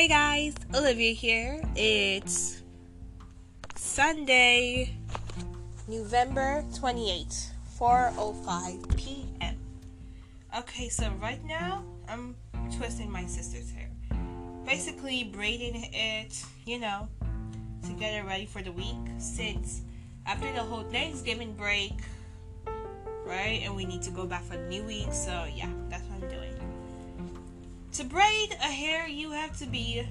Hey guys, Olivia here. It's Sunday, November 28th, 4:05 p.m. Okay, so right now I'm twisting my sister's hair. Basically braiding it, you know, to get it ready for the week since after the whole Thanksgiving break, right? And we need to go back for the new week. So, yeah, that's to braid a hair, you have to be,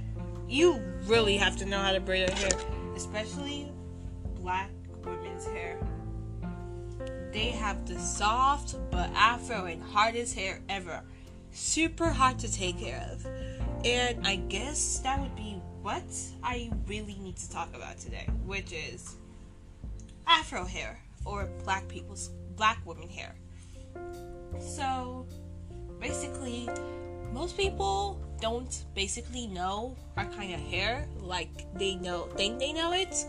you really have to know how to braid a hair, especially black women's hair. They have the soft but afro and hardest hair ever. Super hard to take care of. And I guess that would be what I really need to talk about today, which is afro hair or black people's black women hair. So basically most people don't basically know our kind of hair like they know think they know it.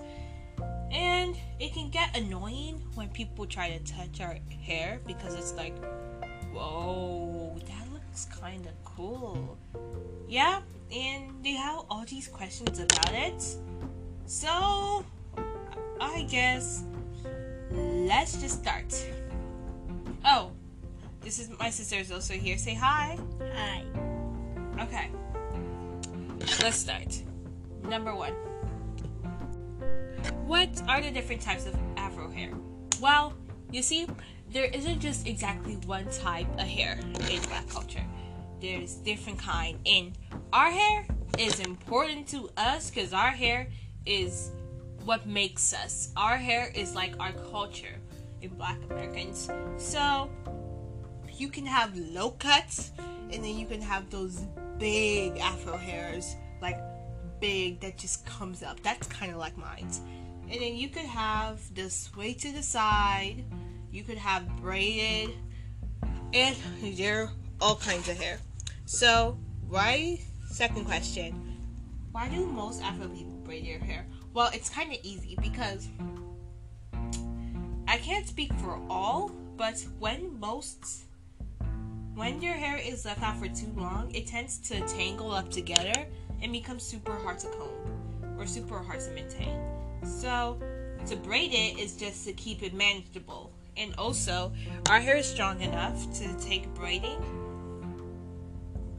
And it can get annoying when people try to touch our hair because it's like whoa that looks kind of cool. Yeah and they have all these questions about it. So i guess let's just start. Oh this is my sister is also here. Say hi. Hi. Okay. Let's start. Number one. What are the different types of afro hair? Well, you see, there isn't just exactly one type of hair in black culture. There's different kind. And our hair is important to us because our hair is what makes us. Our hair is like our culture in black Americans. So you can have low cuts and then you can have those big afro hairs like big that just comes up. That's kind of like mine. And then you could have the sway to the side. You could have braided and there all kinds of hair. So why second question. Why do most afro people braid their hair? Well it's kind of easy because i can't speak for all but when most when mm-hmm. your hair is left out for too long, it tends to tangle up together and become super hard to comb or super hard to maintain. So, to braid it is just to keep it manageable. And also, our hair is strong enough to take braiding.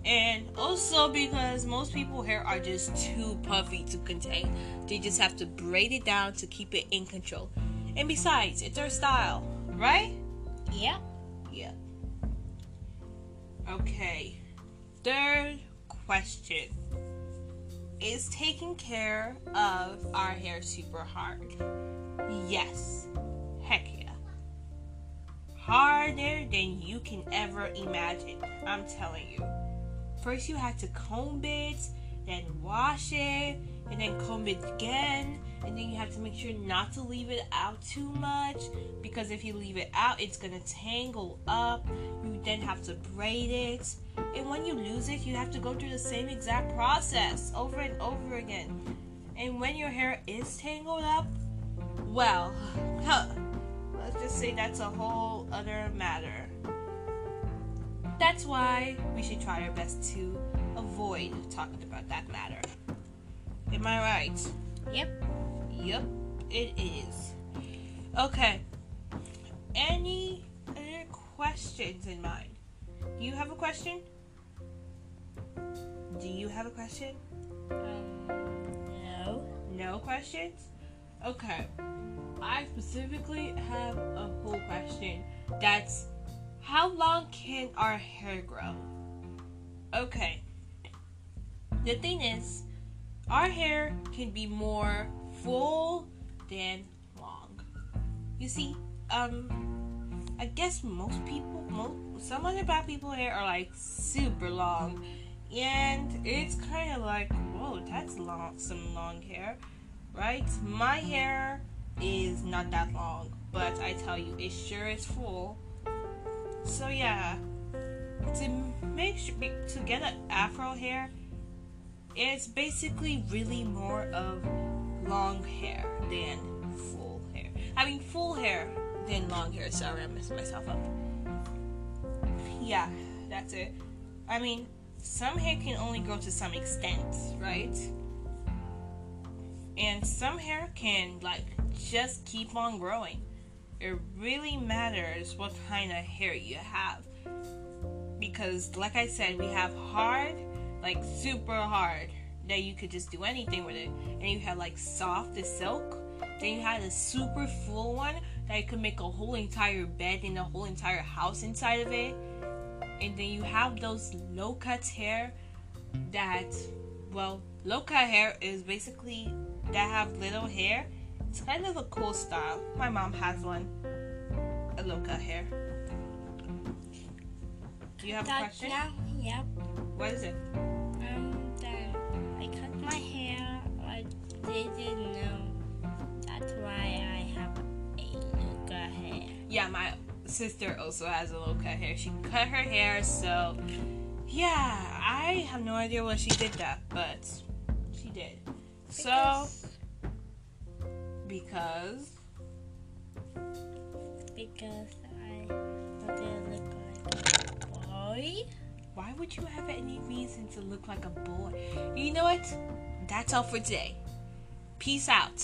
And also because most people hair are just too puffy to contain. They just have to braid it down to keep it in control. And besides, it's our style, right? Yeah. Yeah. Okay. Third question. Is taking care of our hair super hard? Yes. Heck yeah. Harder than you can ever imagine. I'm telling you. First, you have to comb it, then wash it, and then comb it again and then you have to make sure not to leave it out too much because if you leave it out it's gonna tangle up. You then have to braid it. And when you lose it you have to go through the same exact process over and over again. And when your hair is tangled up well huh, let's just say that's a whole other matter. That's why we should try our best to avoid talking about that matter am i right Yep. Yep, it is. Okay. Any other questions in mind? Do you have a question? Do you have a question? Um, no. No questions? Okay. I specifically have a whole question. That's how long can our hair grow? Okay. The thing is, our hair can be more full than long. You see, um, I guess most people, most, some other black people hair are like super long, and it's kind of like, whoa, that's long, some long hair, right? My hair is not that long, but I tell you, it sure is full. So yeah, to make sure to get an afro hair, it's basically really more of long hair than full hair. I mean, full hair than long hair. Sorry, I messed myself up. Yeah, that's it. I mean, some hair can only grow to some extent, right? And some hair can like just keep on growing. It really matters what kind of hair you have. Because like I said, we have hard, like super hard that you could just do anything with it. And you have like soft as silk. Then you had a super full one that you could make a whole entire bed and a whole entire house inside of it. And then you have those low cut hair that, well, low cut hair is basically that have little hair. It's kind of a cool style. My mom has one, a low cut hair. Do you have a question? now, yep. What is it? My hair. I didn't know. That's why I have a hair. Yeah, my sister also has a low cut hair. She cut her hair, so yeah, I have no idea why she did that, but she did. So because Because I to look like a boy. Why would you have any reason to look like a boy? You know what? That's all for today. Peace out.